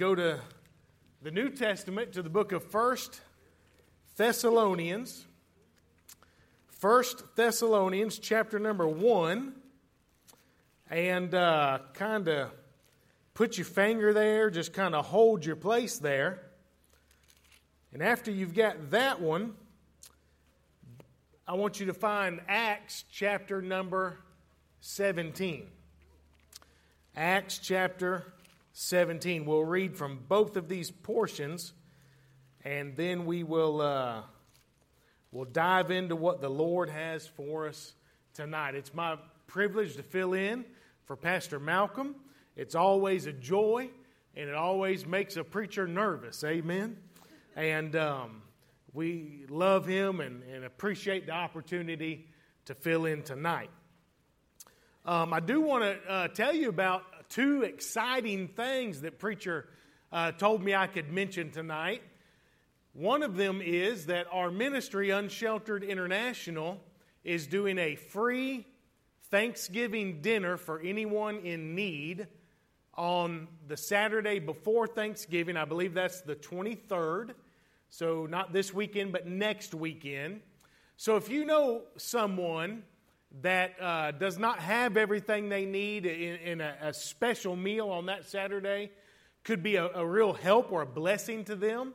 go to the New Testament to the book of First Thessalonians. First Thessalonians, chapter number one, and uh, kind of put your finger there, just kind of hold your place there. And after you've got that one, I want you to find Acts chapter number 17. Acts chapter 17. We'll read from both of these portions, and then we will uh, we'll dive into what the Lord has for us tonight. It's my privilege to fill in for Pastor Malcolm. It's always a joy, and it always makes a preacher nervous. Amen. And um, we love him and, and, appreciate the opportunity to fill in tonight. Um, I do want to uh, tell you about two exciting things that preacher uh, told me I could mention tonight. One of them is that our ministry, Unsheltered International, is doing a free Thanksgiving dinner for anyone in need on the Saturday before Thanksgiving. I believe that's the 23rd. So, not this weekend, but next weekend. So, if you know someone that uh, does not have everything they need in, in a, a, special meal on that Saturday, could be a, a real help or a blessing to them.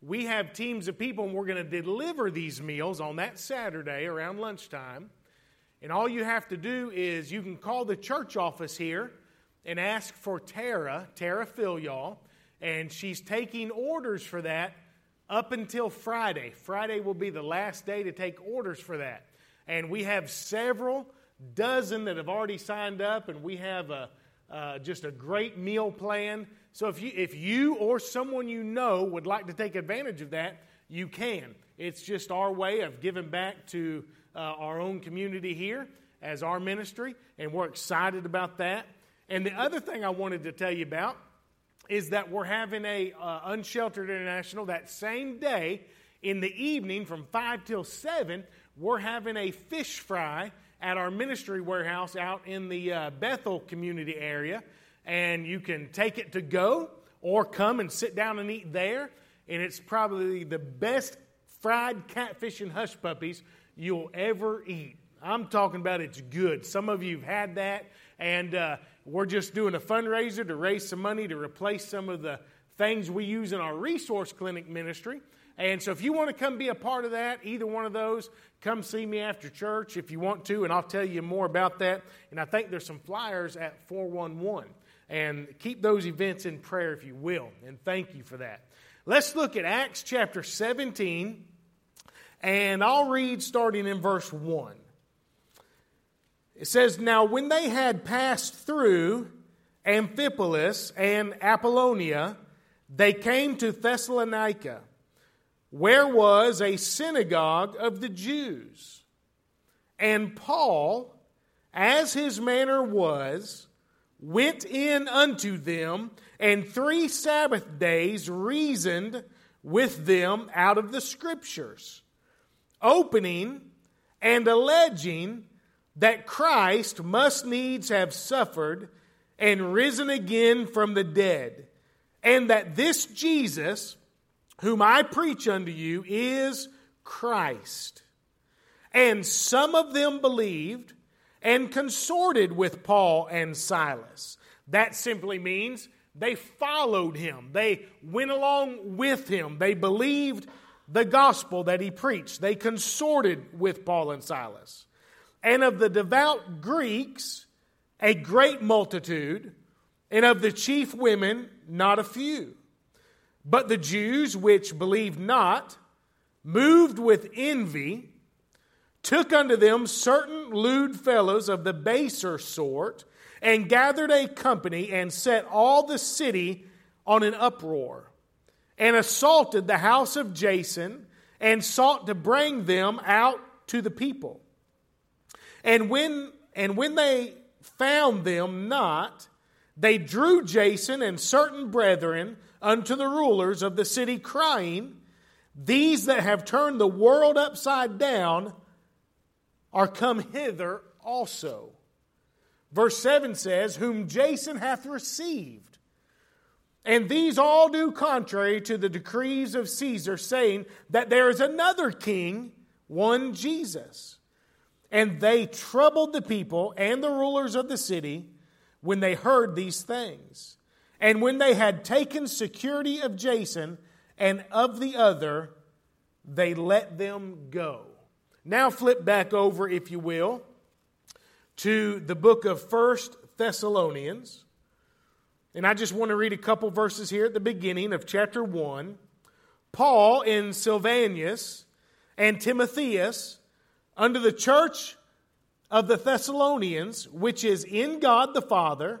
We have teams of people, and we're going to deliver these meals on that Saturday around lunchtime. And all you have to do is you can call the church office here and ask for Tara, Tara Filial, and she's taking orders for that up until Friday. Friday will be the last day to take orders for that. And we have several dozen that have already signed up, and we have a, uh, just a great meal plan. So if you, if you or someone you know would like to take advantage of that, you can. It's just our way of giving back to uh, our own community here as our ministry, and we're excited about that. And the other thing I wanted to tell you about is that we're having a uh, Unsheltered International that same day in the evening from 5 till 7. We're having a fish fry at our ministry warehouse out in the uh, Bethel community area. And you can take it to go or come and sit down and eat there. And it's probably the best fried catfish and hush puppies you'll ever eat. I'm talking about it's good. Some of you have had that, and uh, we're just doing a fundraiser to raise some money to replace some of the things we use in our resource clinic ministry. And so, if you want to come be a part of that, either one of those, come see me after church if you want to, and I'll tell you more about that. And I think there's some flyers at 411. And keep those events in prayer if you will. And thank you for that. Let's look at Acts chapter 17, and I'll read starting in verse 1. It says, Now when they had passed through Amphipolis and Apollonia, they came to Thessalonica, where was a synagogue of the Jews. And Paul, as his manner was, went in unto them, and three Sabbath days reasoned with them out of the Scriptures, opening and alleging that Christ must needs have suffered and risen again from the dead, and that this Jesus, whom I preach unto you, is Christ. And some of them believed and consorted with Paul and Silas. That simply means they followed him, they went along with him, they believed the gospel that he preached, they consorted with Paul and Silas and of the devout Greeks a great multitude, and of the chief women not a few. But the Jews which believed not, moved with envy, took unto them certain lewd fellows of the baser sort, and gathered a company, and set all the city on an uproar, and assaulted the house of Jason, and sought to bring them out to the people. And when, and when they found them not, they drew Jason and certain brethren unto the rulers of the city, crying, These that have turned the world upside down are come hither also. Verse 7 says, Whom Jason hath received And these all do contrary to the decrees of Caesar, saying that there is another king, one Jesus. And they troubled the people and the rulers of the city when they heard these things. And when they had taken security of Jason and of the other, they let them go. Now flip back over, if you will, to the book of First Thessalonians. And I just want to read a couple verses here at the beginning of chapter 1. Paul in Silvanus and Timotheus, under the church of the Thessalonians, which is in God the Father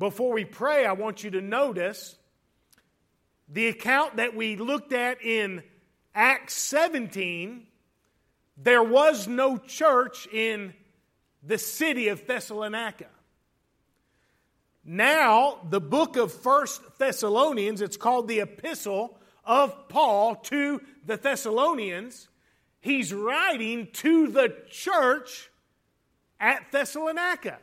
Before we pray, I want you to notice the account that we looked at in Acts 17. There was no church in the city of Thessalonica. Now, the book of First Thessalonians, it's called the Epistle of Paul to the Thessalonians. He's writing to the church at Thessalonica.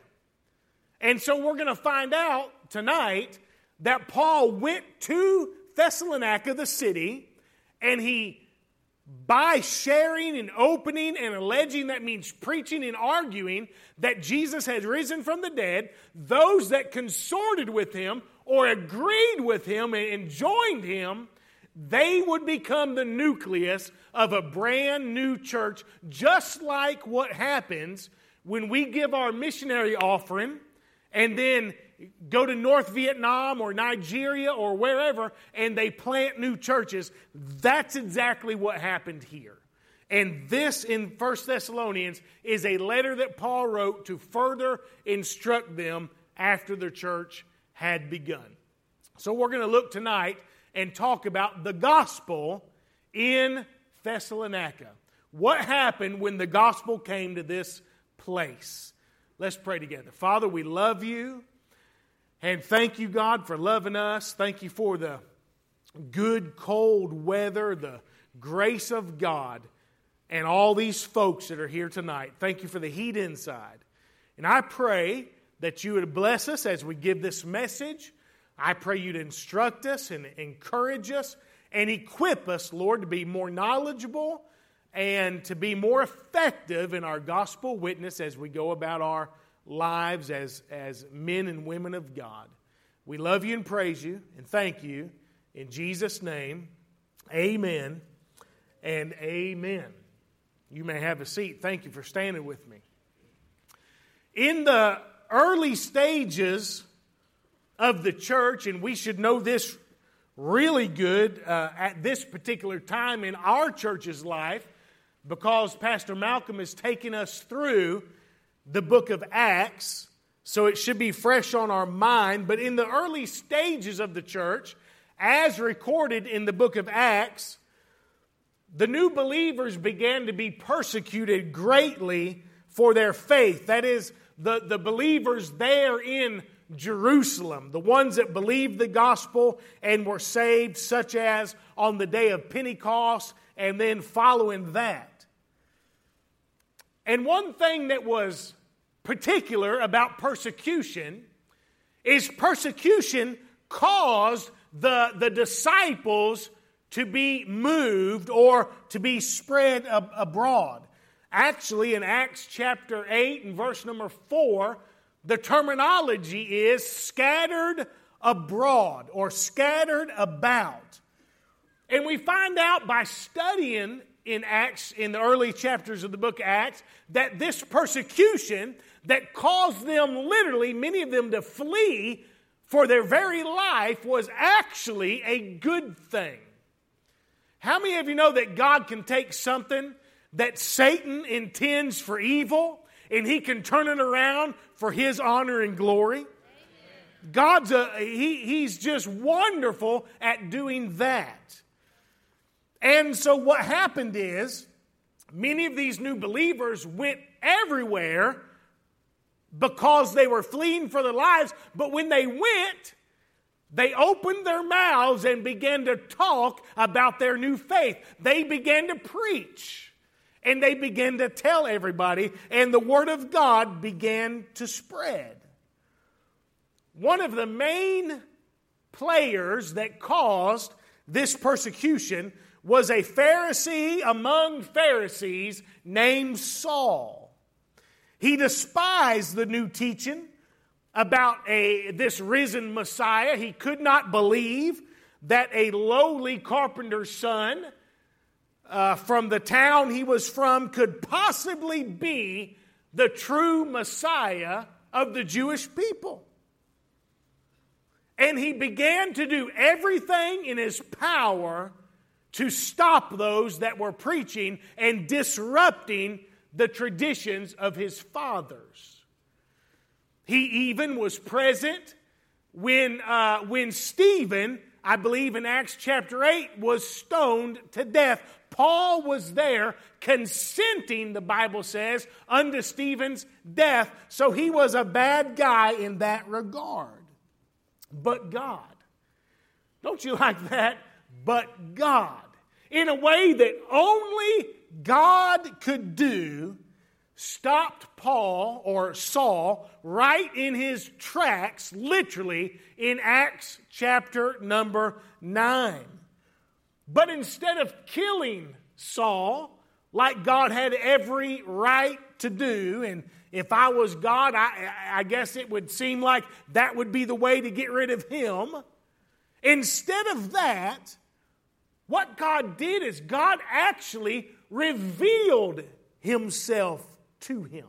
And so we're going to find out tonight that Paul went to Thessalonica, the city, and he, by sharing and opening and alleging, that means preaching and arguing that Jesus had risen from the dead, those that consorted with him or agreed with him and joined him, they would become the nucleus of a brand new church, just like what happens when we give our missionary offering and then go to North Vietnam or Nigeria or wherever and they plant new churches, that's exactly what happened here. And this in First Thessalonians is a letter that Paul wrote to further instruct them after the church had begun. So we're going to look tonight and talk about the gospel in Thessalonica. What happened when the gospel came to this place. Let's pray together. Father, we love you. And thank you, God, for loving us. Thank you for the good, cold weather, the grace of God, and all these folks that are here tonight. Thank you for the heat inside. And I pray that you would bless us as we give this message. I pray you'd instruct us and encourage us and equip us, Lord, to be more knowledgeable and to be more effective in our gospel witness as we go about our lives as, as men and women of God. We love you and praise you and thank you. In Jesus' name, amen and amen. You may have a seat. Thank you for standing with me. In the early stages of the church, and we should know this really good uh, at this particular time in our church's life, because Pastor Malcolm is taking us through the book of Acts, so it should be fresh on our mind. But in the early stages of the church, as recorded in the book of Acts, the new believers began to be persecuted greatly for their faith. That is, the, the believers there in Jerusalem, the ones that believed the gospel and were saved, such as on the day of Pentecost and then following that. And one thing that was particular about persecution is persecution caused the, the disciples to be moved or to be spread ab- abroad. Actually, in Acts chapter 8 and verse number 4, the terminology is scattered abroad or scattered about. And we find out by studying in Acts, in the early chapters of the book of Acts, that this persecution that caused them literally, many of them, to flee for their very life was actually a good thing. How many of you know that God can take something that Satan intends for evil and he can turn it around for his honor and glory? God's a, he, he's just wonderful at doing that. And so what happened is many of these new believers went everywhere because they were fleeing for their lives, but when they went, they opened their mouths and began to talk about their new faith. They began to preach and they began to tell everybody, and the Word of God began to spread. One of the main players that caused this persecution was a Pharisee among Pharisees named Saul. He despised the new teaching about a, this risen Messiah. He could not believe that a lowly carpenter's son uh, from the town he was from could possibly be the true Messiah of the Jewish people. And he began to do everything in his power to stop those that were preaching and disrupting the traditions of his fathers. He even was present when, uh, when Stephen, I believe in Acts chapter 8, was stoned to death. Paul was there consenting, the Bible says, unto Stephen's death. So he was a bad guy in that regard. But God. Don't you like that? But God. In a way that only God could do stopped Paul or Saul right in his tracks, literally, in Acts chapter number 9. But instead of killing Saul, like God had every right to do, and if I was God, I, I guess it would seem like that would be the way to get rid of him. Instead of that, what God did is God actually revealed himself to him.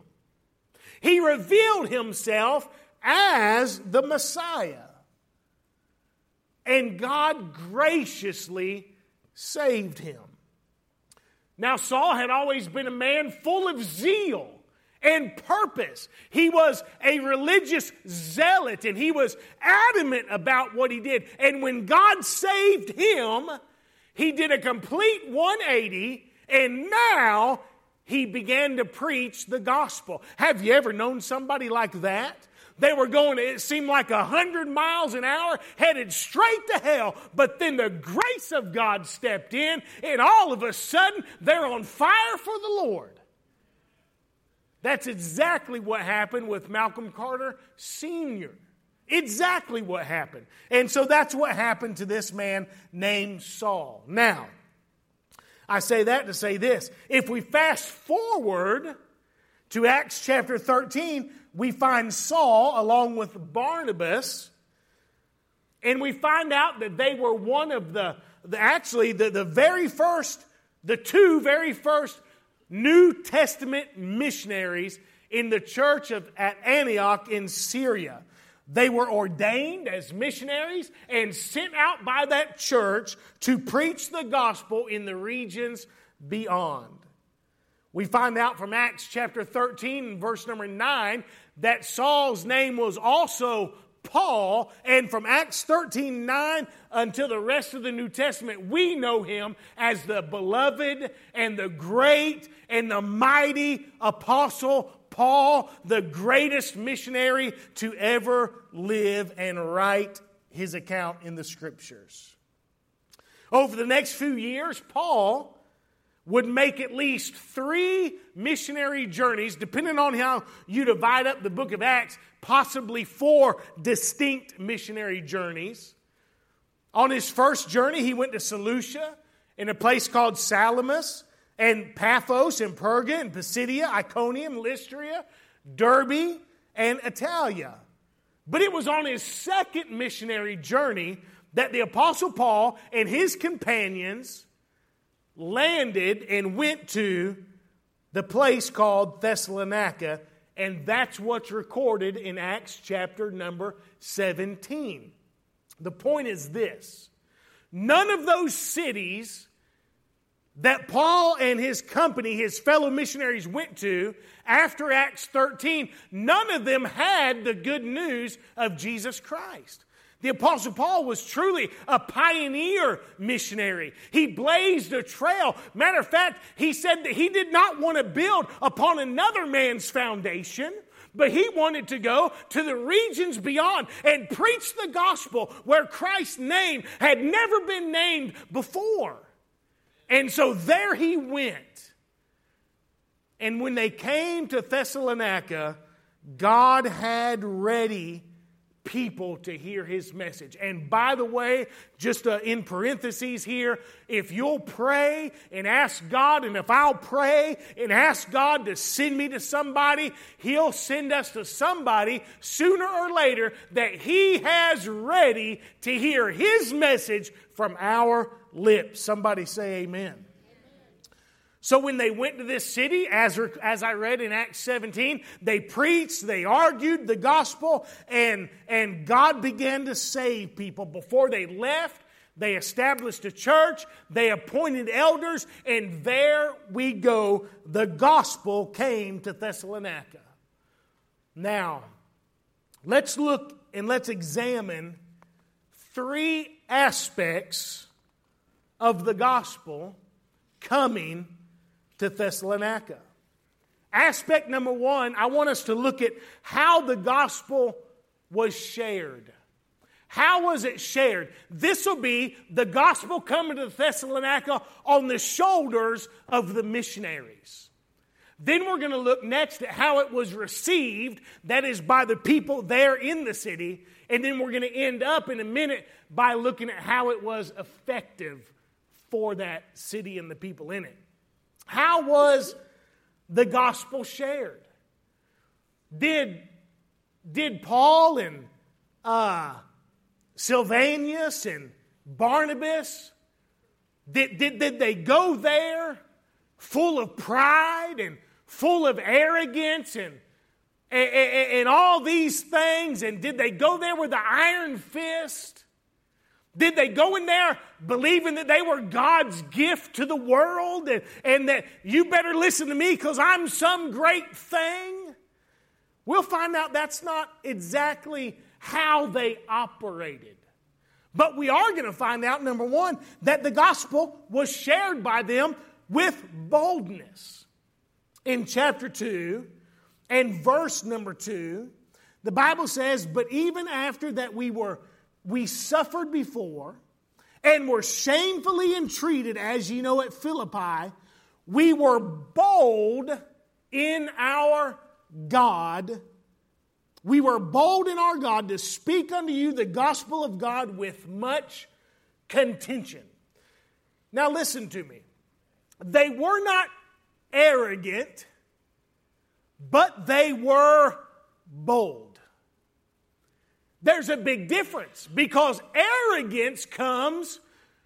He revealed himself as the Messiah. And God graciously saved him. Now, Saul had always been a man full of zeal and purpose. He was a religious zealot and he was adamant about what he did. And when God saved him, he did a complete 180 and now he began to preach the gospel. Have you ever known somebody like that? They were going, it seemed like a hundred miles an hour, headed straight to hell. But then the grace of God stepped in, and all of a sudden they're on fire for the Lord. That's exactly what happened with Malcolm Carter Sr. Exactly what happened. And so that's what happened to this man named Saul. Now, I say that to say this. If we fast forward to Acts chapter 13, we find Saul along with Barnabas, and we find out that they were one of the, the actually, the, the very first, the two very first New Testament missionaries in the church of, at Antioch in Syria. They were ordained as missionaries and sent out by that church to preach the gospel in the regions beyond. We find out from Acts chapter 13, verse number 9, that Saul's name was also Paul, and from Acts 13 9 until the rest of the New Testament, we know him as the beloved and the great and the mighty apostle Paul, the greatest missionary to ever live and write his account in the scriptures. Over the next few years, Paul would make at least three missionary journeys, depending on how you divide up the book of Acts, possibly four distinct missionary journeys. On his first journey, he went to Seleucia in a place called Salamis and Paphos and Perga and Pisidia, Iconium, Lystria, Derbe, and Attalia. But it was on his second missionary journey that the Apostle Paul and his companions landed and went to the place called Thessalonica, and that's what's recorded in Acts chapter number 17. The point is this none of those cities that Paul and his company, his fellow missionaries, went to after Acts 13, none of them had the good news of Jesus Christ. The Apostle Paul was truly a pioneer missionary. He blazed a trail. Matter of fact, he said that he did not want to build upon another man's foundation, but he wanted to go to the regions beyond and preach the gospel where Christ's name had never been named before. And so there he went. And when they came to Thessalonica, God had ready people to hear his message. And by the way, just uh, in parentheses here, if you'll pray and ask God, and if I'll pray and ask God to send me to somebody, he'll send us to somebody sooner or later that he has ready to hear his message from our lips. Somebody say amen. amen. So when they went to this city, as, as I read in Acts 17, they preached, they argued the gospel, and, and God began to save people. Before they left, they established a church, they appointed elders, and there we go. The gospel came to Thessalonica. Now, let's look and let's examine three aspects of the gospel coming to Thessalonica. Aspect number one, I want us to look at how the gospel was shared. How was it shared? This will be the gospel coming to Thessalonica on the shoulders of the missionaries. Then we're going to look next at how it was received, that is, by the people there in the city. And then we're going to end up in a minute by looking at how it was effective for that city and the people in it. How was the gospel shared? Did, did Paul and uh, Silvanus and Barnabas, did, did, did they go there full of pride and full of arrogance and, and, and, all these things? And did they go there with the iron fist? Did they go in there believing that they were God's gift to the world and, and that you better listen to me because I'm some great thing? We'll find out that's not exactly how they operated. But we are going to find out, number one, that the gospel was shared by them with boldness. In chapter 2 and verse number 2, the Bible says, But even after that we were we suffered before and were shamefully entreated, as you know at Philippi, we were bold in our God. We were bold in our God to speak unto you the gospel of God with much contention. Now, listen to me. They were not arrogant, but they were bold. There's a big difference because arrogance comes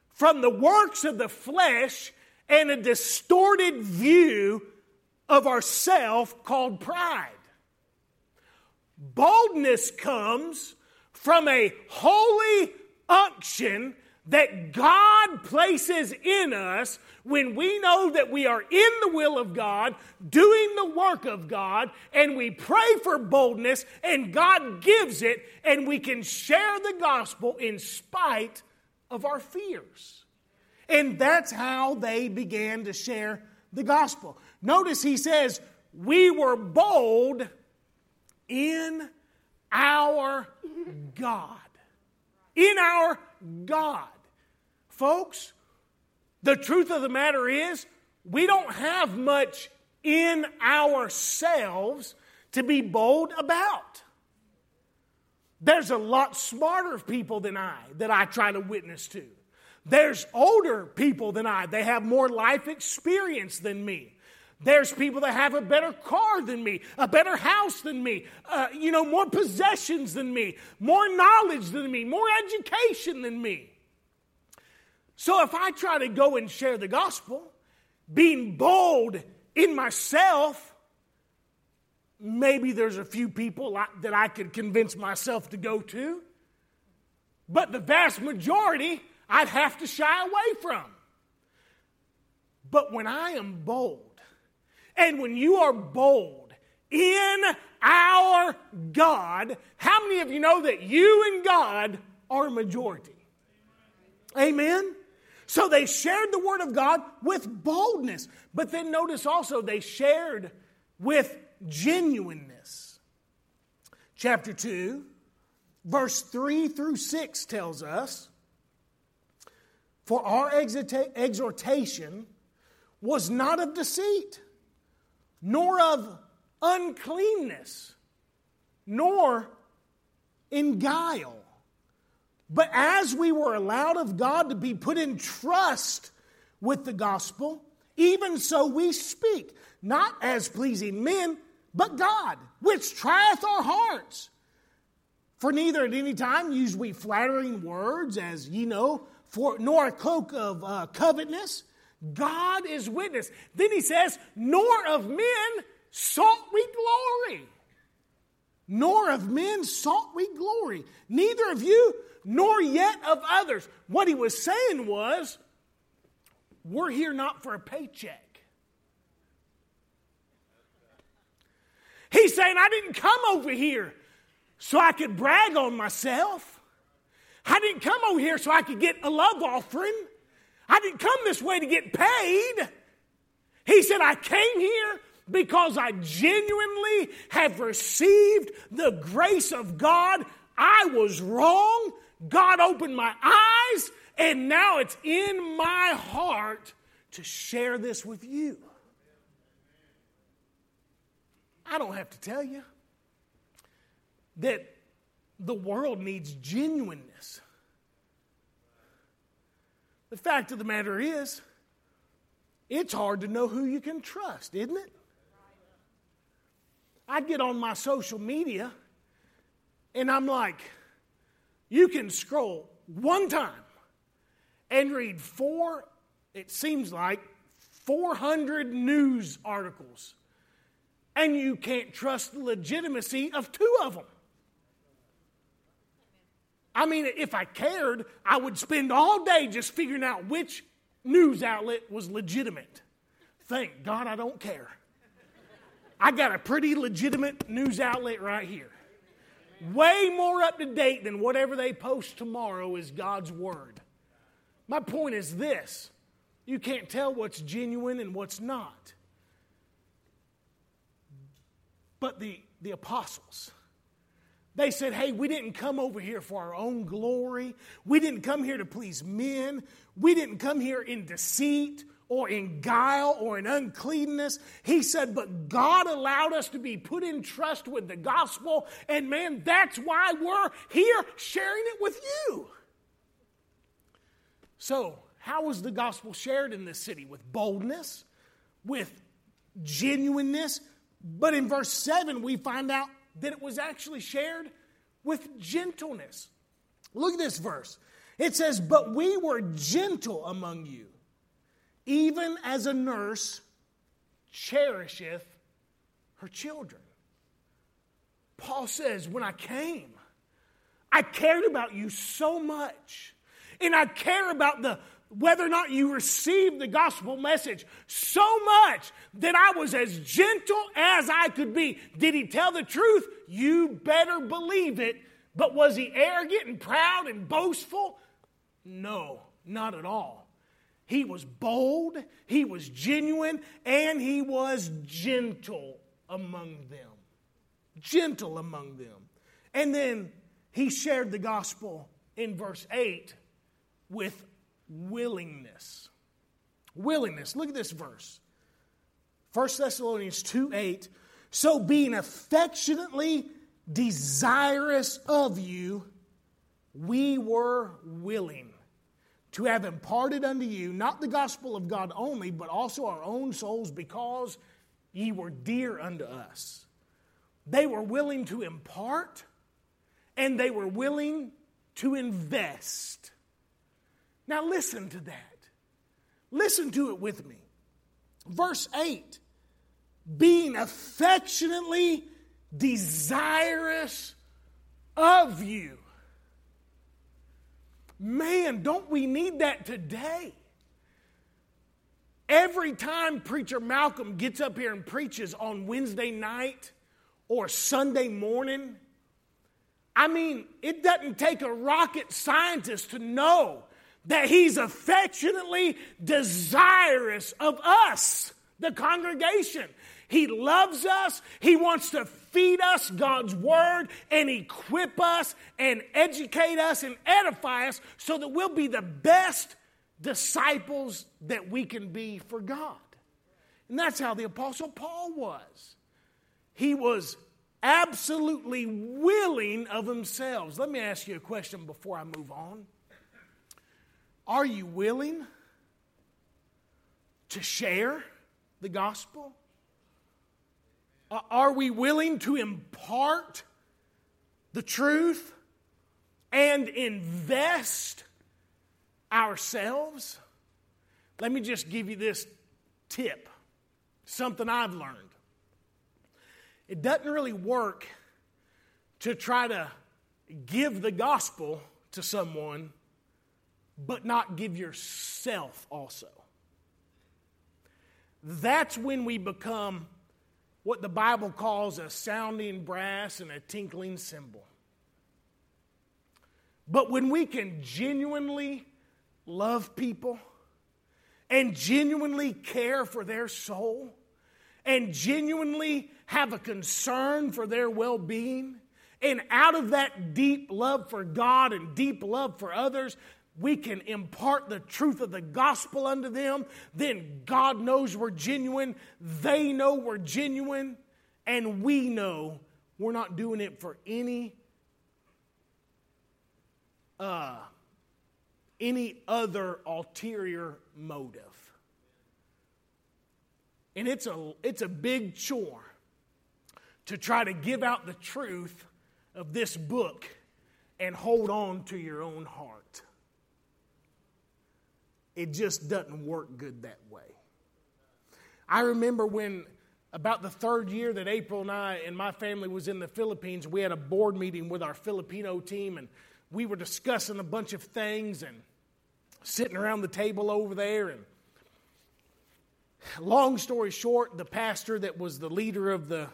from the works of the flesh and a distorted view of ourself called pride. Boldness comes from a holy unction that God places in us when we know that we are in the will of God, doing the work of God, and we pray for boldness, and God gives it, and we can share the gospel in spite of our fears. And that's how they began to share the gospel. Notice he says, We were bold in our God. In our God. Folks, the truth of the matter is, we don't have much in ourselves to be bold about. There's a lot smarter people than I that I try to witness to. There's older people than I. They have more life experience than me. There's people that have a better car than me, a better house than me, uh, you know, more possessions than me, more knowledge than me, more education than me. So if I try to go and share the gospel, being bold in myself, maybe there's a few people that I could convince myself to go to, but the vast majority I'd have to shy away from. But when I am bold, and when you are bold in our God, how many of you know that you and God are a majority? Amen? So they shared the word of God with boldness. But then notice also they shared with genuineness. Chapter 2, verse 3 through 6 tells us For our exhortation was not of deceit, nor of uncleanness, nor in guile. But as we were allowed of God to be put in trust with the gospel, even so we speak, not as pleasing men, but God, which trieth our hearts. For neither at any time use we flattering words, as ye know, for nor a cloak of uh, covetousness. God is witness. Then he says, nor of men sought we glory. Nor of men sought we glory. Neither of you, nor yet of others. What he was saying was, we're here not for a paycheck. He's saying, I didn't come over here so I could brag on myself. I didn't come over here so I could get a love offering. I didn't come this way to get paid. He said, I came here because I genuinely have received the grace of God. I was wrong. God opened my eyes, and now it's in my heart to share this with you. I don't have to tell you that the world needs genuineness. The fact of the matter is, it's hard to know who you can trust, isn't it? I get on my social media and I'm like, you can scroll one time and read four, it seems like, 400 news articles, and you can't trust the legitimacy of two of them. I mean, if I cared, I would spend all day just figuring out which news outlet was legitimate. Thank God I don't care. I got a pretty legitimate news outlet right here way more up to date than whatever they post tomorrow is God's Word. My point is this you can't tell what's genuine and what's not. But the, the apostles, they said, Hey, we didn't come over here for our own glory. We didn't come here to please men. We didn't come here in deceit or in guile or in uncleanness. He said, But God allowed us to be put in trust with the gospel. And man, that's why we're here sharing it with you. So, how was the gospel shared in this city? With boldness, with genuineness. But in verse 7, we find out that it was actually shared with gentleness. Look at this verse. It says, But we were gentle among you even as a nurse cherisheth her children. Paul says, When I came, I cared about you so much. And I care about the whether or not you received the gospel message so much that I was as gentle as I could be. Did he tell the truth? You better believe it. But was he arrogant and proud and boastful? No, not at all. He was bold, he was genuine, and he was gentle among them. Gentle among them. And then he shared the gospel in verse 8 with willingness. Willingness. Look at this verse. 1 Thessalonians 2 8. So being affectionately desirous of you, we were willing to have imparted unto you not the gospel of God only, but also our own souls, because ye were dear unto us. They were willing to impart and they were willing to invest. Now, listen to that. Listen to it with me. Verse 8 being affectionately desirous of you Man, don't we need that today? every time Preacher Malcolm gets up here and preaches on Wednesday night or Sunday morning, I mean, it doesn't take a rocket scientist to know that he's affectionately desirous of us, the congregation. He loves us. He wants to feed us God's word and equip us and educate us and edify us so that we'll be the best disciples that we can be for God. And that's how the Apostle Paul was. He was absolutely willing of themselves. Let me ask you a question before I move on. Are you willing to share the gospel? Are we willing to impart the truth and invest ourselves? Let me just give you this tip something I've learned. It doesn't really work to try to give the gospel to someone, but not give yourself also. That's when we become what the Bible calls a sounding brass and a tinkling cymbal. But when we can genuinely love people and genuinely care for their soul and genuinely have a concern for their well being, and out of that deep love for God and deep love for others, we can impart the truth of the gospel unto them, then God knows we're genuine, they know we're genuine, and we know we're not doing it for any uh, any other ulterior motive. And it's a, it's a big chore to try to give out the truth of this book and hold on to your own heart. It just doesn't work good that way. I remember when, about the third year that April and I and my family was in the Philippines, we had a board meeting with our Filipino team and we were discussing a bunch of things and sitting around the table over there. And long story short, the pastor that was the leader of the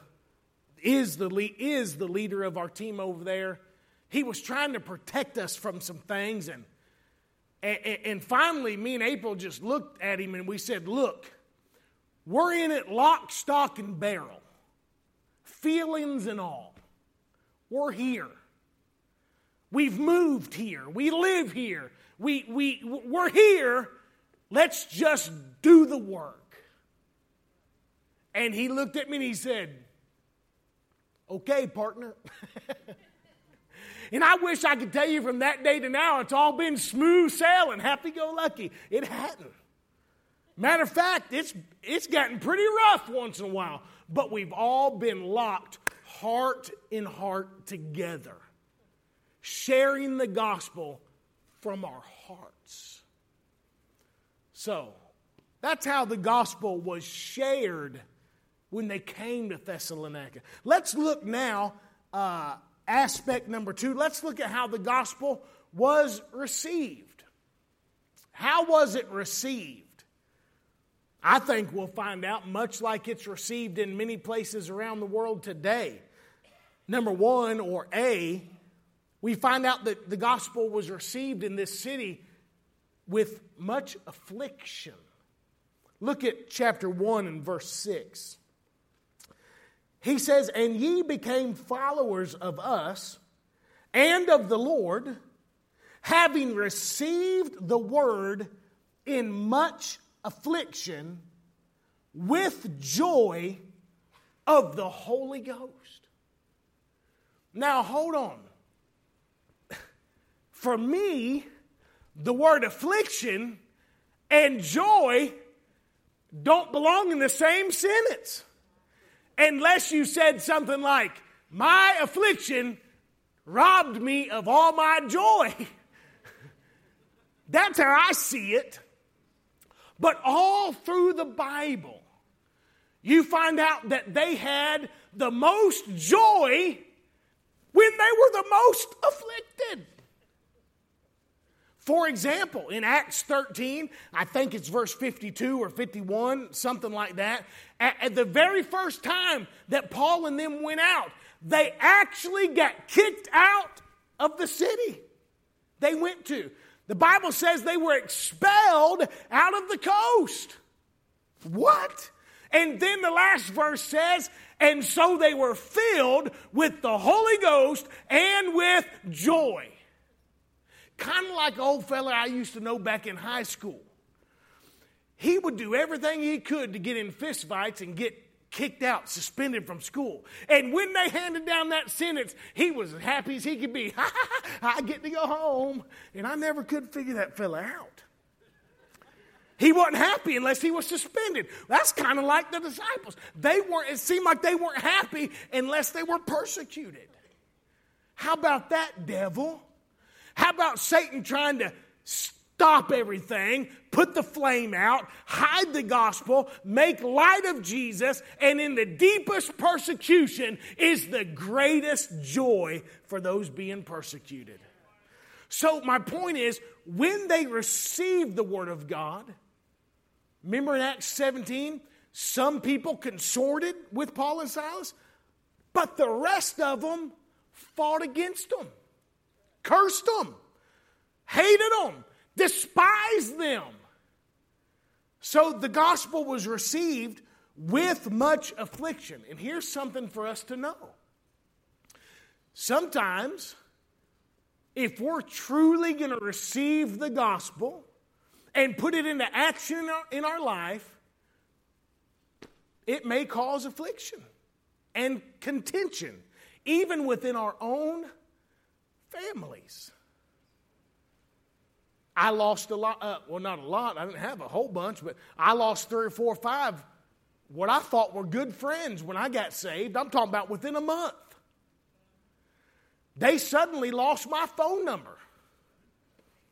is the is the leader of our team over there. He was trying to protect us from some things and and, and finally, me and April just looked at him and we said, Look, we're in it lock, stock, and barrel, feelings and all. We're here. We've moved here. We live here. We, we, we're here. Let's just do the work. And he looked at me and he said, Okay, partner. And I wish I could tell you from that day to now, it's all been smooth sailing, happy go lucky. It hadn't. Matter of fact, it's, it's gotten pretty rough once in a while, but we've all been locked heart in heart together, sharing the gospel from our hearts. So, that's how the gospel was shared when they came to Thessalonica. Let's look now uh, aspect number two, let's look at how the gospel was received. How was it received? I think we'll find out much like it's received in many places around the world today. Number one, or A, we find out that the gospel was received in this city with much affliction. Look at chapter 1 and verse 6. He says, And ye became followers of us and of the Lord, having received the word in much affliction with joy of the Holy Ghost. Now, hold on. For me, the word affliction and joy don't belong in the same sentence unless you said something like, My affliction robbed me of all my joy. That's how I see it. But all through the Bible, you find out that they had the most joy when they were the most afflicted. For example, in Acts 13, I think it's verse 52 or 51, something like that, at, at, the very first time that Paul and them went out, they actually got kicked out of the city they went to. The Bible says they were expelled out of the coast. What? And then the last verse says, and so they were filled with the Holy Ghost and with joy. Kind of like an old fella I used to know back in high school. He would do everything he could to get in fistfights and get kicked out, suspended from school. And when they handed down that sentence, he was as happy as he could be. I get to go home. And I never could figure that fella out. He wasn't happy unless he was suspended. That's kind of like the disciples. They weren't, it seemed like they weren't happy unless they were persecuted. How about that, devil? How about Satan trying to stop everything, put the flame out, hide the gospel, make light of Jesus, and in the deepest persecution is the greatest joy for those being persecuted. So, my point is, when they received the Word of God, remember in Acts 17, some people consorted with Paul and Silas, but the rest of them fought against them cursed them, hated them, despised them. So the gospel was received with much affliction. And here's something for us to know. Sometimes, if we're truly going to receive the gospel and put it into action in our life, it may cause affliction and contention, even within our own families. I lost a lot, uh, well, not a lot, I didn't have a whole bunch, but I lost three or four or five what I thought were good friends when I got saved. I'm talking about within a month. They suddenly lost my phone number.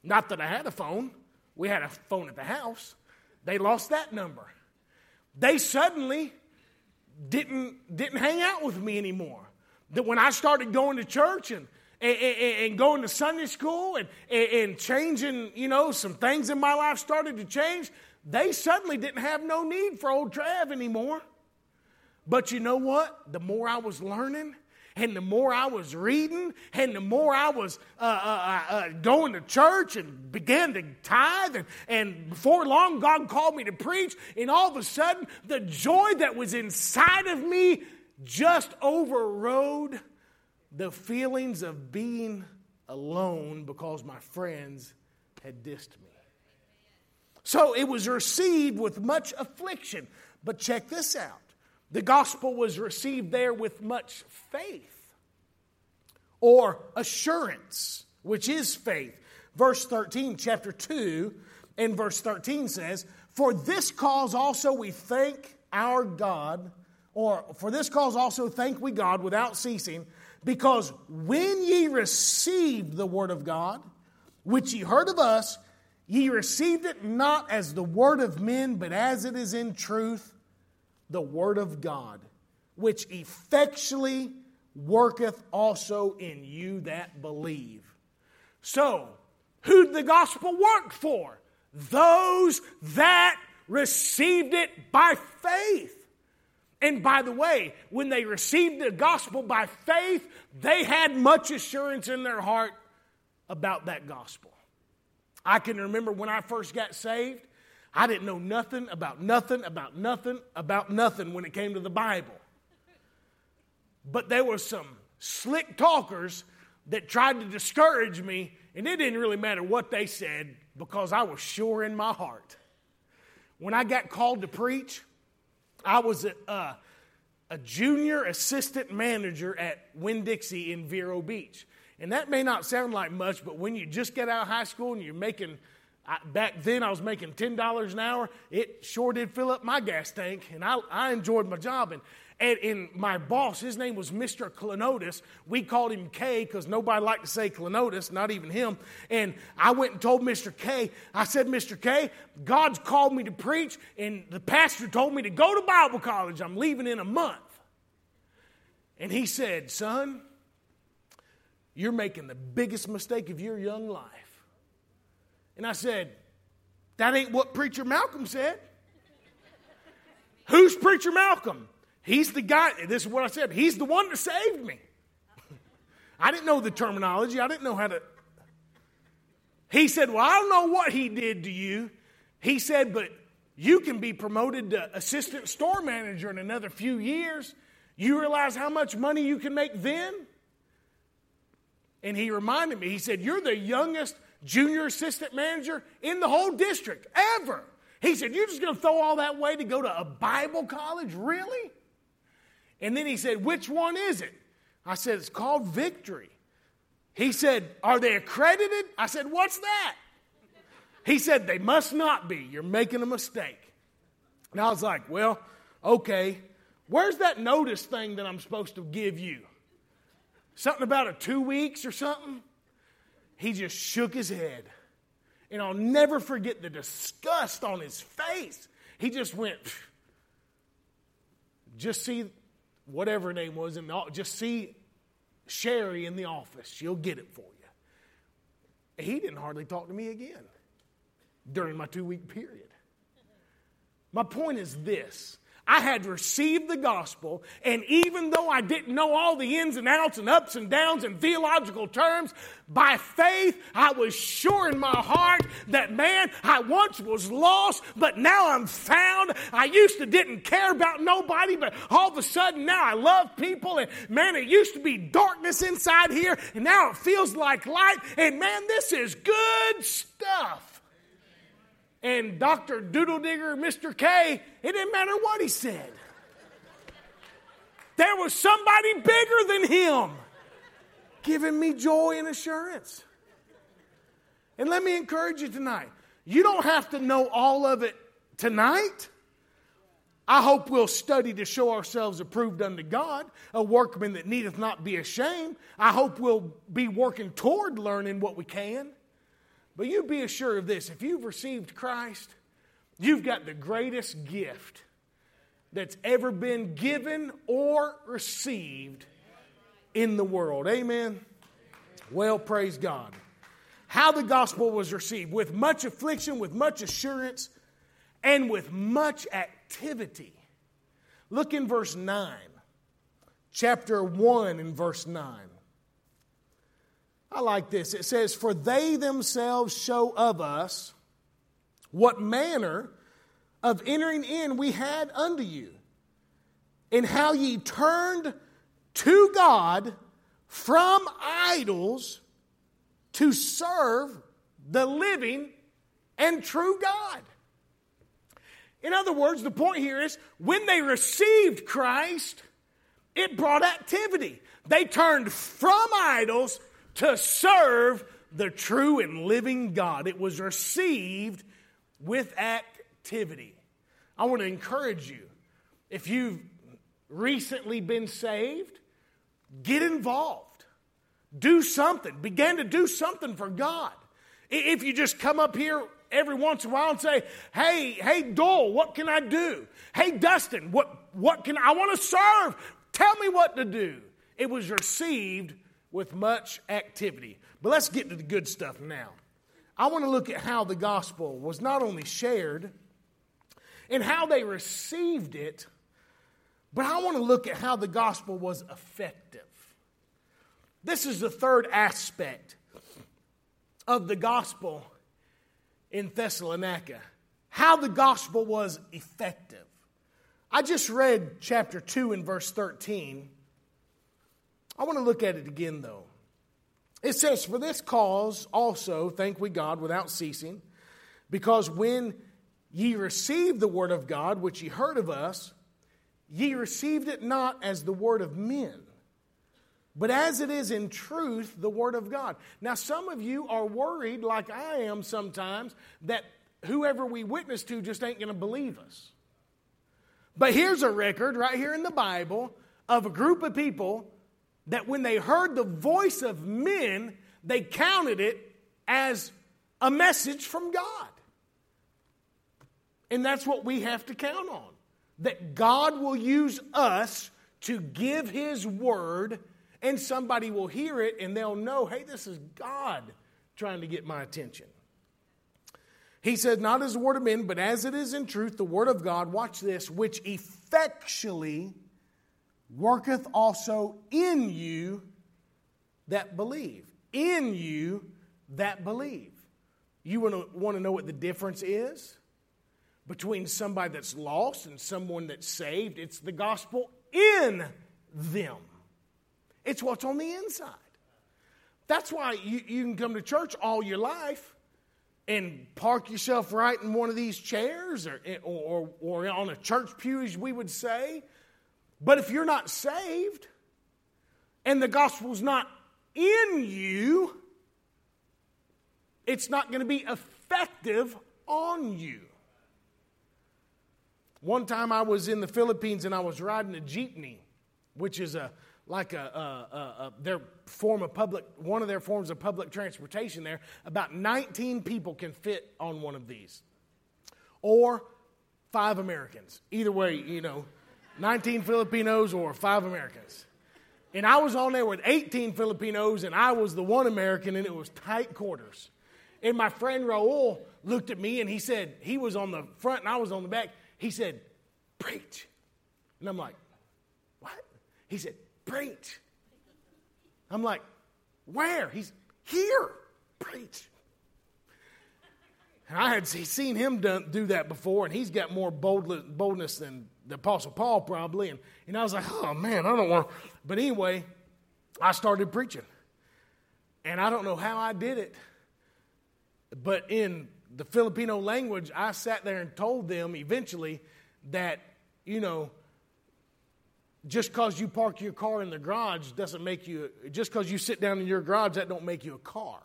Not that I had a phone, we had a phone at the house. They lost that number. They suddenly didn't, didn't hang out with me anymore. That when I started going to church and and, and, and, going to Sunday school and, and changing, you know, some things in my life started to change, they suddenly didn't have no need for old Trav anymore. But you know what? The more I was learning, and the more I was reading, and the more I was uh, uh, uh, uh going to church and began to tithe, and, and before long, God called me to preach, and all of a sudden, the joy that was inside of me just overrode the feelings of being alone because my friends had dissed me. So it was received with much affliction. But check this out the gospel was received there with much faith or assurance, which is faith. Verse 13, chapter 2, and verse 13 says, For this cause also we thank our God, or for this cause also thank we God without ceasing because when ye received the word of God, which ye heard of us, ye received it not as the word of men, but as it is in truth the word of God, which effectually worketh also in you that believe. So, who'd the gospel work for? Those that received it by faith. And by the way, when they received the gospel by faith, they had much assurance in their heart about that gospel. I can remember when I first got saved, I didn't know nothing about nothing, about nothing, about nothing when it came to the Bible. But there were some slick talkers that tried to discourage me, and it didn't really matter what they said because I was sure in my heart. When I got called to preach, I was a, uh, a junior assistant manager at Winn Dixie in Vero Beach. And that may not sound like much, but when you just get out of high school and you're making, I, back then I was making $10 an hour, it sure did fill up my gas tank, and I, I enjoyed my job. And and, and my boss, his name was Mr. Klenotis. We called him K because nobody liked to say Klenotis, not even him. And I went and told Mr. K, I said, Mr. K, God's called me to preach, and the pastor told me to go to Bible college. I'm leaving in a month. And he said, Son, you're making the biggest mistake of your young life. And I said, That ain't what Preacher Malcolm said. Who's Preacher Malcolm? He's the guy, this is what I said, he's the one that saved me. I didn't know the terminology, I didn't know how to. He said, Well, I don't know what he did to you. He said, But you can be promoted to assistant store manager in another few years. You realize how much money you can make then? And he reminded me, he said, You're the youngest junior assistant manager in the whole district ever. He said, You're just going to throw all that way to go to a Bible college? Really? And then he said, Which one is it? I said, It's called Victory. He said, Are they accredited? I said, What's that? He said, They must not be. You're making a mistake. And I was like, Well, okay. Where's that notice thing that I'm supposed to give you? Something about a two weeks or something? He just shook his head. And I'll never forget the disgust on his face. He just went, just see whatever her name was, and just see Sherry in the office. She'll get it for you. He didn't hardly talk to me again during my two week period. My point is this I had received the gospel, and even though I didn't know all the ins and outs and ups and downs and theological terms, by faith I was sure in my heart that man, I once was lost, but now I'm found. I used to didn't care about nobody, but all of a sudden now I love people, and man, it used to be darkness inside here, and now it feels like light, and man, this is good stuff and Dr. Doodle Digger, Mr. K, it didn't matter what he said. There was somebody bigger than him giving me joy and assurance. And let me encourage you tonight you don't have to know all of it tonight. I hope we'll study to show ourselves approved unto God, a workman that needeth not be ashamed. I hope we'll be working toward learning what we can. But you be assured of this if you've received Christ, you've got the greatest gift that's ever been given or received in the world. Amen. Well, praise God. How the gospel was received with much affliction, with much assurance, and with much activity. Look in verse 9, chapter 1 in verse 9. I like this. It says, For they themselves show of us what manner of entering in we had unto you, and how ye turned to God from idols to serve the living and true God. In other words, the point here is when they received Christ, it brought activity. They turned from idols to serve the true and living God. It was received with activity. I want to encourage you if you've recently been saved, get involved. Do something. Begin to do something for God. If you just come up here every once in a while and say, "Hey, hey, Dole, what can I do? Hey, Dustin, what what can I want to serve? Tell me what to do." It was received with much activity. But let's get to the good stuff now. I want to look at how the gospel was not only shared and how they received it, but I want to look at how the gospel was effective. This is the third aspect of the gospel in Thessalonica how the gospel was effective. I just read chapter 2 and verse 13 I want to look at it again, though. It says, For this cause also thank we God without ceasing, because when ye received the word of God, which ye heard of us, ye received it not as the word of men, but as it is in truth the word of God. Now, some of you are worried, like I am sometimes, that whoever we witness to just ain't going to believe us. But here's a record right here in the Bible of a group of people that when they heard the voice of men, they counted it as a message from God. And that's what we have to count on that God will use us to give His word, and somebody will hear it and they'll know, hey, this is God trying to get my attention. He said, Not as the word of men, but as it is in truth, the word of God, watch this, which effectually worketh also in you that believe. In you that believe. You want to know what the difference is between somebody that's lost and someone that's saved? It's the gospel in them, it's what's on the inside. That's why you, you can come to church all your life and park yourself right in one of these chairs or, or, or on a church pew, as we would say. But if you're not saved and the gospel's not in you, it's not going to be effective on you. One time I was in the Philippines and I was riding a jeepney, which is a like a, a, a, their form of public one of their forms of public transportation there about 19 people can fit on one of these or five americans either way you know 19 filipinos or five americans and i was on there with 18 filipinos and i was the one american and it was tight quarters and my friend raul looked at me and he said he was on the front and i was on the back he said preach and i'm like what he said preach. I'm like, where? He's here, preach. And I had seen him do that before, and he's got more boldness than the Apostle Paul probably. And, and I was like, oh man, I don't want. But anyway, I started preaching. And I don't know how I did it, but in the Filipino language, I sat there and told them eventually that, you know, just because you park your car in the garage doesn't make you just because you sit down in your garage that don't make you a car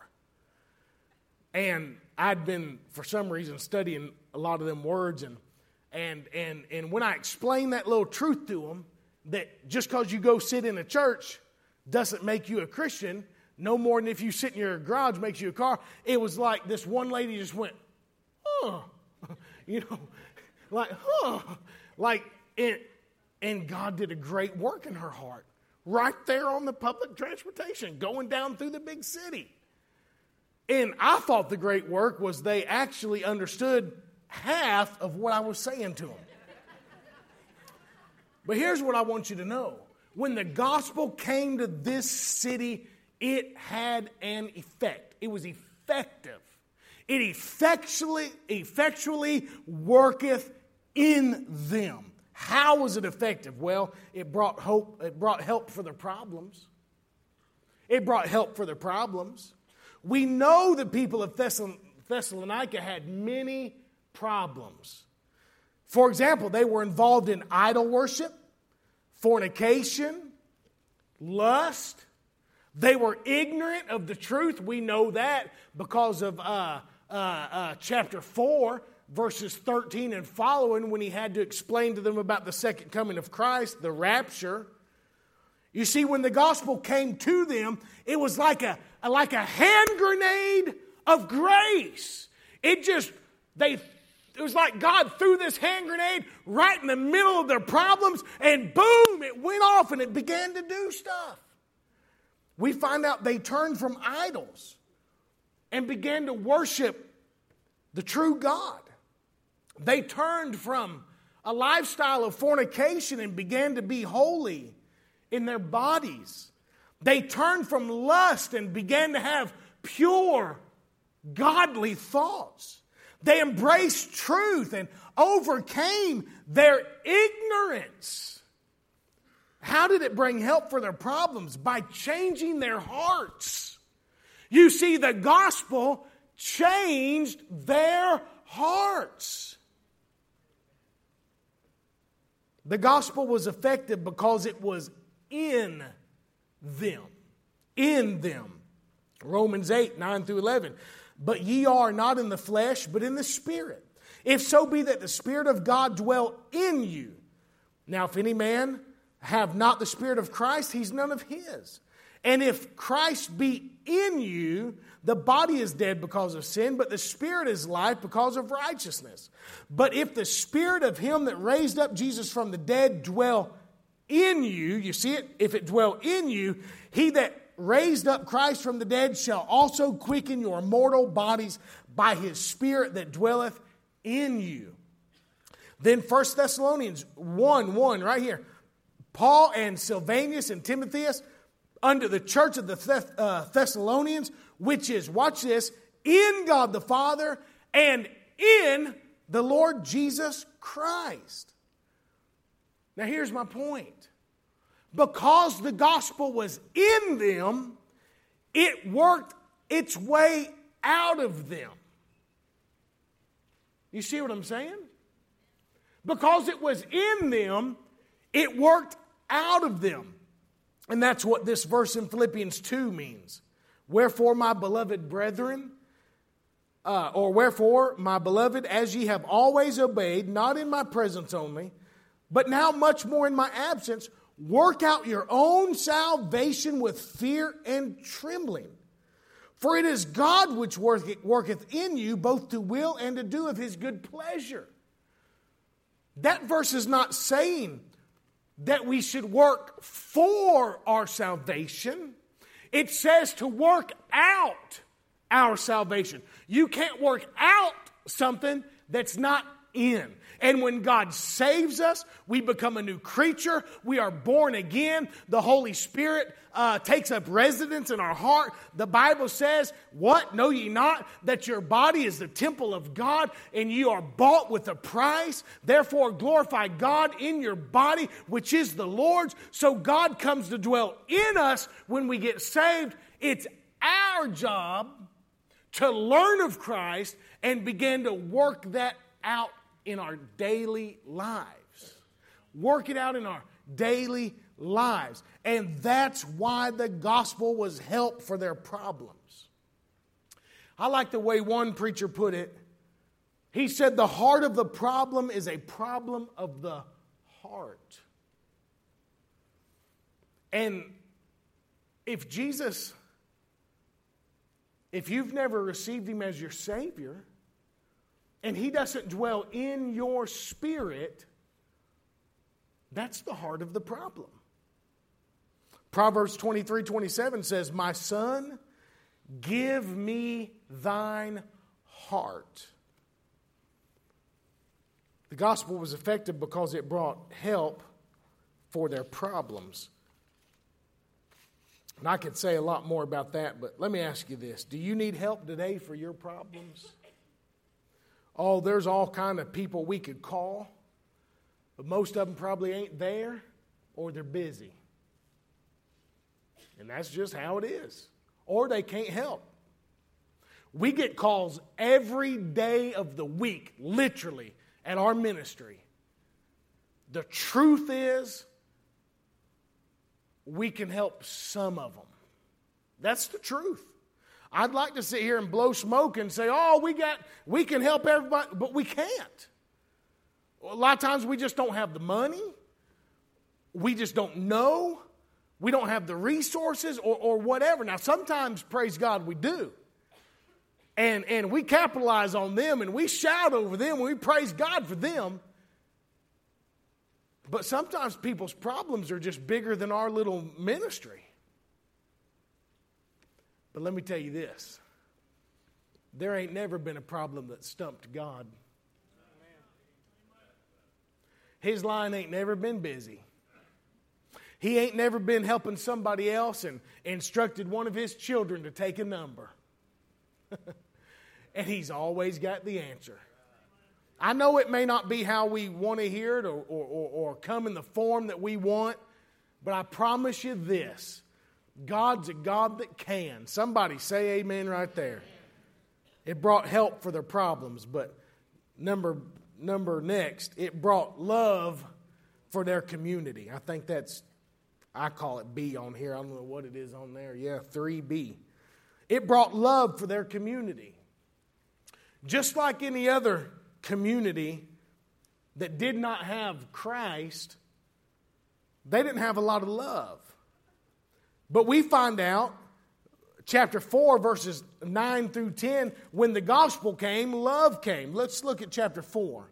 and i'd been for some reason studying a lot of them words and and and and when i explained that little truth to them that just because you go sit in a church doesn't make you a christian no more than if you sit in your garage makes you a car it was like this one lady just went huh you know like huh like it and God did a great work in her heart right there on the public transportation, going down through the big city. And I thought the great work was they actually understood half of what I was saying to them. but here's what I want you to know when the gospel came to this city, it had an effect, it was effective. It effectually, effectually worketh in them. How was it effective? Well, it brought hope, it brought help for their problems. It brought help for their problems. We know the people of Thessalonica had many problems. For example, they were involved in idol worship, fornication, lust. They were ignorant of the truth. We know that because of uh, uh, uh, chapter 4 verses 13 and following when he had to explain to them about the second coming of Christ, the rapture. You see, when the gospel came to them, it was like a, like a hand grenade of grace. It just, they, it was like God threw this hand grenade right in the middle of their problems, and boom, it went off and it began to do stuff. We find out they turned from idols and began to worship the true God. They turned from a lifestyle of fornication and began to be holy in their bodies. They turned from lust and began to have pure, godly thoughts. They embraced truth and overcame their ignorance. How did it bring help for their problems? By changing their hearts. You see, the gospel changed their hearts. The gospel was effective because it was in them. In them. Romans 8, 9 through 11. But ye are not in the flesh, but in the Spirit. If so be that the Spirit of God dwell in you. Now, if any man have not the Spirit of Christ, he's none of his. And if Christ be in you, the body is dead because of sin, but the spirit is life because of righteousness. But if the spirit of him that raised up Jesus from the dead dwell in you, you see it? If it dwell in you, he that raised up Christ from the dead shall also quicken your mortal bodies by his Spirit that dwelleth in you. Then 1 Thessalonians 1 1, right here. Paul and Silvanus and Timotheus under the church of the uh, Thessalonians, which is, watch this, in God the Father and in the Lord Jesus Christ. Now, here's my point. Because the gospel was in them, it worked its way out of them. You see what I'm saying? Because it was in them, it worked out of them. And that's what this verse in Philippians 2 means. Wherefore, my beloved brethren, uh, or wherefore, my beloved, as ye have always obeyed, not in my presence only, but now much more in my absence, work out your own salvation with fear and trembling. For it is God which worketh in you both to will and to do of his good pleasure. That verse is not saying that we should work for our salvation, it says to work out our salvation. You can't work out something that's not in. And when God saves us, we become a new creature. We are born again. The Holy Spirit uh, takes up residence in our heart. The Bible says, What? Know ye not that your body is the temple of God and you are bought with a price? Therefore, glorify God in your body, which is the Lord's. So God comes to dwell in us when we get saved. It's our job to learn of Christ and begin to work that out in our daily lives. Work it out in our daily lives. And that's why the gospel was help for their problems. I like the way one preacher put it. He said, The heart of the problem is a problem of the heart. And if Jesus, if you've never received him as your Savior, and He doesn't dwell in your spirit, that's the heart of the problem. Proverbs 23 27 says, My son, give me thine heart. The gospel was effective because it brought help for their problems. And I could say a lot more about that, but let me ask you this Do you need help today for your problems? Oh, there's all kind of people we could call, but most of them probably ain't there or they're busy. And that's just how it is. Or they can't help. We get calls every day of the week, literally, at our ministry. The truth is, we can help some of them. That's the truth. I'd like to sit here and blow smoke and say, oh, we got, we can help everybody, but we can't. A lot of times we just don't have the money. We just don't know. We don't have the resources or, or whatever. Now, sometimes, praise God, we do. And, and we capitalize on them and we shout over them and we praise God for them. But sometimes people's problems are just bigger than our little ministry. But let me tell you this there ain't never been a problem that stumped God. His line ain't never been busy. He ain't never been helping somebody else and instructed one of his children to take a number. and he's always got the answer. I know it may not be how we want to hear it or, or, or, come in the form that we want, but I promise you this God's a God that can. Somebody say amen right there. It brought help for their problems, but number number next, it brought love for their community. I think that's I call it B on here. I don't know what it is on there. Yeah, 3B. It brought love for their community. Just like any other community that did not have Christ, they didn't have a lot of love. But we find out, chapter 4, verses 9 through 10, when the gospel came, love came. Let's look at chapter 4,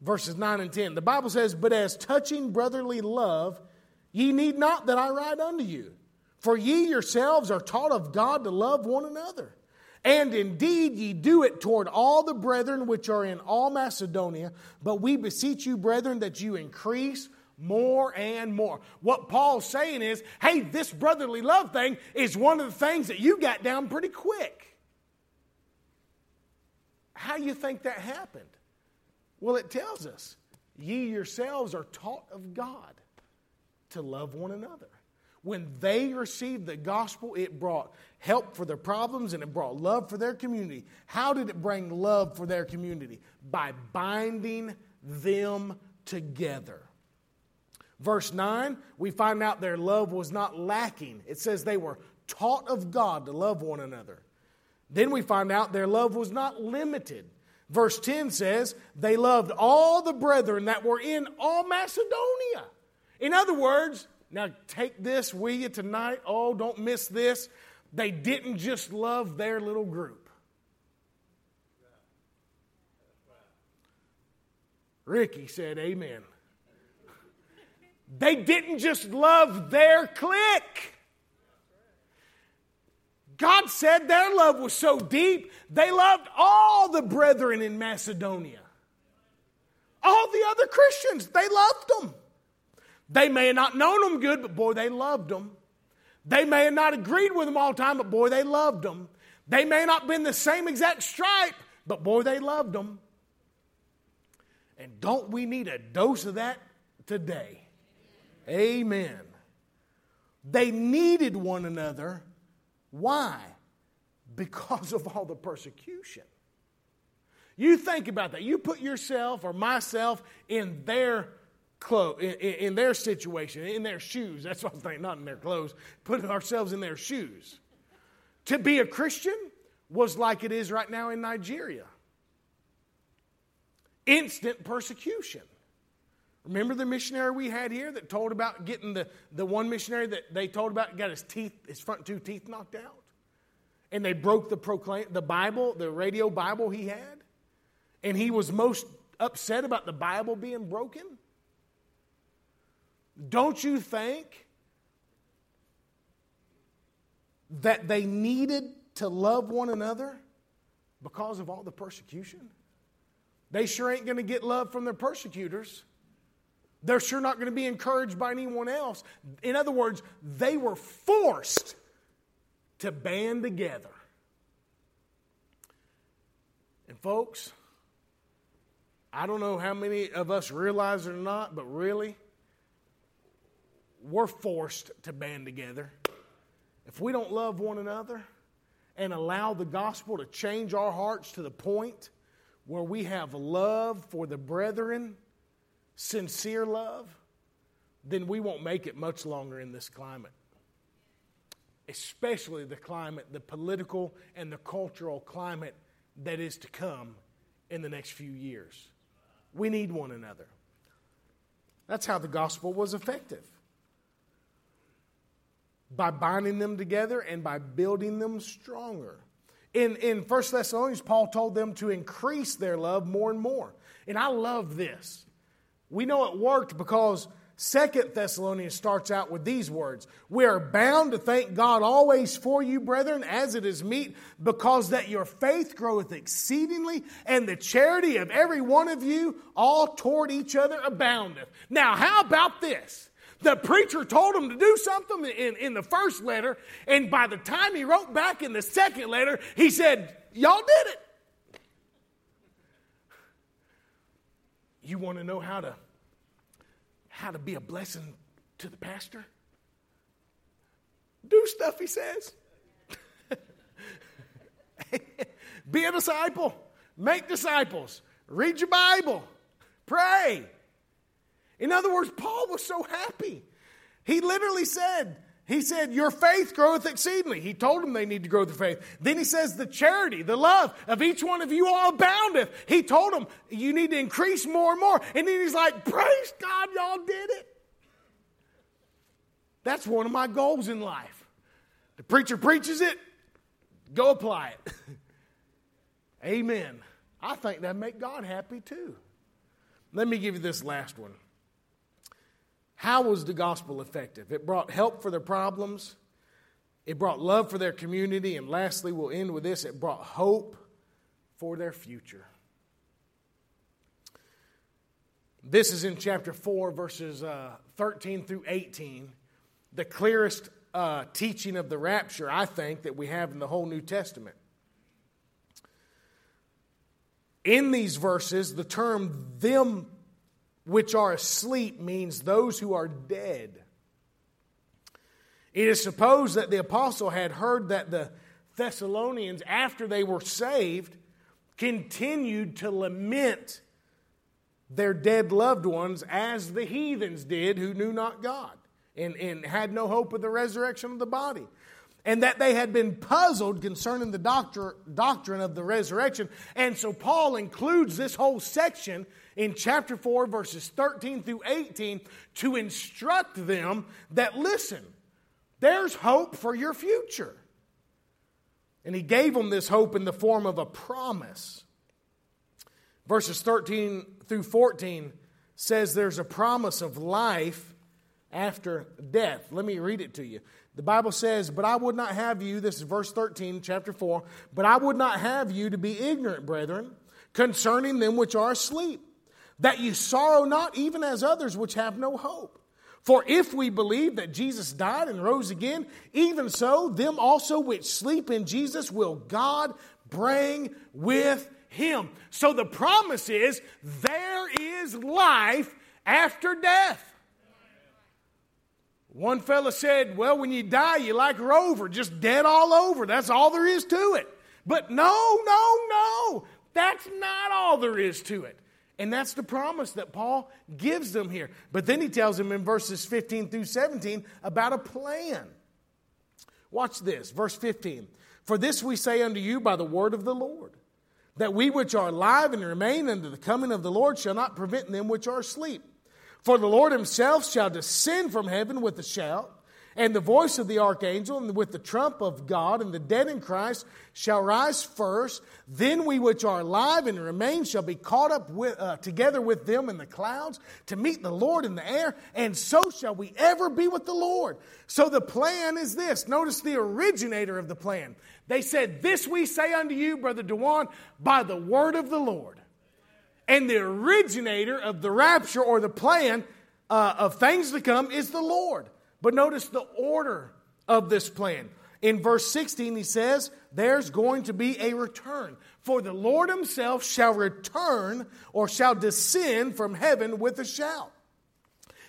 verses 9 and 10. The Bible says, But as touching brotherly love, ye need not that I write unto you. For ye yourselves are taught of God to love one another. And indeed, ye do it toward all the brethren which are in all Macedonia. But we beseech you, brethren, that you increase more and more. What Paul's saying is hey, this brotherly love thing is one of the things that you got down pretty quick. How you think that happened? Well, it tells us, ye yourselves are taught of God to love one another. When they received the gospel, it brought help for their problems and it brought love for their community. How did it bring love for their community? By binding them together. Verse 9, we find out their love was not lacking. It says they were taught of God to love one another. Then we find out their love was not limited. Verse 10 says they loved all the brethren that were in all Macedonia. In other words, now take this, will you, tonight? Oh, don't miss this. They didn't just love their little group. Ricky said, Amen. They didn't just love their clique. God said their love was so deep, they loved all the brethren in Macedonia. All the other Christians, they loved them. They may have not known them good, but boy, they loved them. They may have not agreed with them all the time, but boy, they loved them. They may not been the same exact stripe, but boy, they loved them. And don't we need a dose of that today? Amen. They needed one another. Why? Because of all the persecution. You think about that. You put yourself or myself in their clothes, in, in, their situation, in their shoes. That's what I'm thinking, not in their clothes. Put ourselves in their shoes. To be a Christian was like it is right now in Nigeria instant persecution. Remember the missionary we had here that told about getting the, the one missionary that they told about got his teeth, his front two teeth knocked out? And they broke the proclaim the Bible, the radio Bible he had. And he was most upset about the Bible being broken. Don't you think that they needed to love one another because of all the persecution? They sure ain't going to get love from their persecutors. They're sure not going to be encouraged by anyone else. In other words, they were forced to band together. And, folks, I don't know how many of us realize it or not, but really, we're forced to band together. If we don't love one another and allow the gospel to change our hearts to the point where we have love for the brethren, sincere love, then we won't make it much longer in this climate. Especially the climate, the political and the cultural climate that is to come in the next few years. We need one another. That's how the gospel was effective by binding them together and by building them stronger. In, in 1 Thessalonians, Paul told them to increase their love more and more. And I love this. We know it worked because Second Thessalonians starts out with these words We are bound to thank God always for you, brethren, as it is meet, because that your faith groweth exceedingly, and the charity of every one of you all toward each other aboundeth. Now, how about this? The preacher told him to do something in, in the first letter, and by the time he wrote back in the second letter, he said, Y'all did it. You want to know how to how to be a blessing to the pastor? Do stuff he says. be a disciple. Make disciples. Read your Bible. Pray. In other words, Paul was so happy. He literally said, he said, Your faith groweth exceedingly. He told them they need to grow their faith. Then he says, The charity, the love of each one of you all aboundeth. He told them, You need to increase more and more. And then he's like, Praise God, y'all did it. That's one of my goals in life. The preacher preaches it, go apply it. Amen. I think that make God happy too. Let me give you this last one. How was the gospel effective? It brought help for their problems, It brought love for their community. And lastly, we'll end with this it brought hope for their future. This is in chapter 4, verses uh, 13 through 18. The clearest uh, teaching of the rapture, I think, that we have in the whole New Testament. In these verses, the term them which are asleep means those who are dead. It is supposed that the apostle had heard that the Thessalonians, after they were saved, continued to lament their dead loved ones as the heathens did who knew not God and, and had no hope of the resurrection of the body. And that they had been puzzled concerning the doctor, doctrine of the resurrection. And so Paul includes this whole section in chapter 4, verses 13 through 18, to instruct them that listen, there's hope for your future. And he gave them this hope in the form of a promise. Verses 13 through 14 says there's a promise of life after death. Let me read it to you. The Bible says, But I would not have you, this is verse 13, chapter 4, but I would not have you to be ignorant, brethren, concerning them which are asleep, that ye sorrow not, even as others which have no hope. For if we believe that Jesus died and rose again, even so, them also which sleep in Jesus will God bring with him. So the promise is there is life after death. One fella said, Well, when you die, you like Rover, just dead all over. That's all there is to it. But no, no, no. That's not all there is to it. And that's the promise that Paul gives them here. But then he tells them in verses 15 through 17 about a plan. Watch this, verse 15. For this we say unto you by the word of the Lord that we which are alive and remain unto the coming of the Lord shall not prevent them which are asleep. For the Lord himself shall descend from heaven with a shout, and the voice of the archangel, and with the trump of God, and the dead in Christ shall rise first. Then we which are alive and remain shall be caught up with, uh, together with them in the clouds to meet the Lord in the air, and so shall we ever be with the Lord. So the plan is this. Notice the originator of the plan. They said, This we say unto you, Brother Dewan, by the word of the Lord. And the originator of the rapture or the plan uh, of things to come is the Lord. But notice the order of this plan. In verse 16, he says, There's going to be a return. For the Lord himself shall return or shall descend from heaven with a shout.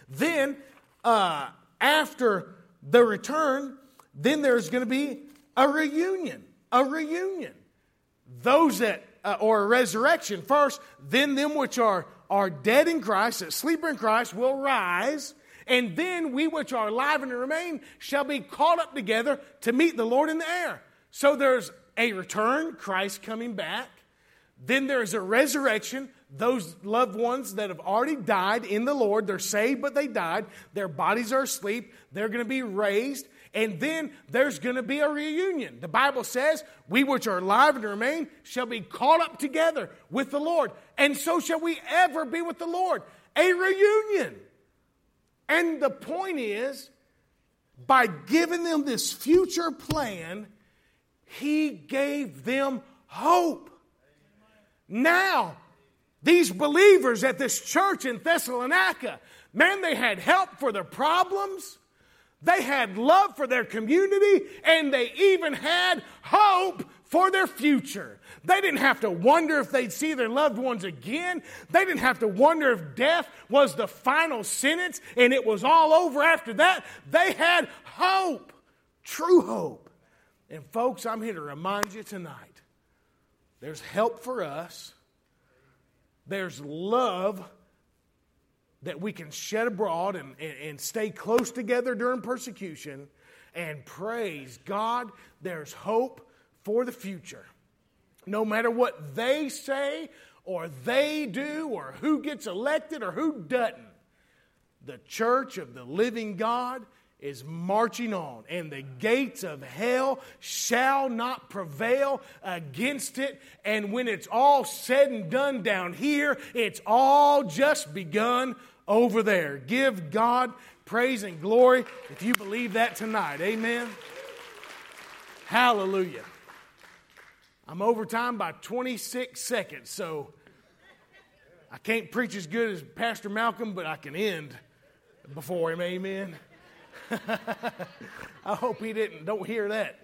Then, uh, after the return, then there's going to be a reunion. A reunion. Those that, uh, or a resurrection first, then them which are, are dead in Christ, that sleep in Christ, will rise and then we which are alive and remain shall be caught up together to meet the Lord in the air. So there's a return, Christ coming back. Then there's a resurrection. Those loved ones that have already died in the Lord, they're saved, but they died. Their bodies are asleep. They're going to be raised. And then there's going to be a reunion. The Bible says, We which are alive and remain shall be caught up together with the Lord. And so shall we ever be with the Lord. A reunion. And the point is, by giving them this future plan, he gave them hope. Now, these believers at this church in Thessalonica, man, they had help for their problems, they had love for their community, and they even had hope for their future. They didn't have to wonder if they'd see their loved ones again. They didn't have to wonder if death was the final sentence and it was all over after that. They had hope, true hope. And folks, I'm here to remind you tonight there's help for us, there's love that we can shed abroad and, and, and stay close together during persecution. And praise God, there's hope for the future. No matter what they say or they do or who gets elected or who doesn't, the church of the living God is marching on, and the gates of hell shall not prevail against it. And when it's all said and done down here, it's all just begun over there. Give God praise and glory if you believe that tonight. Amen. Hallelujah. I'm over time by 26 seconds, so I can't preach as good as Pastor Malcolm, but I can end before him. Amen. I hope he didn't. Don't hear that.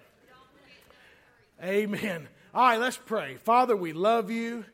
Amen. All right, let's pray. Father, we love you.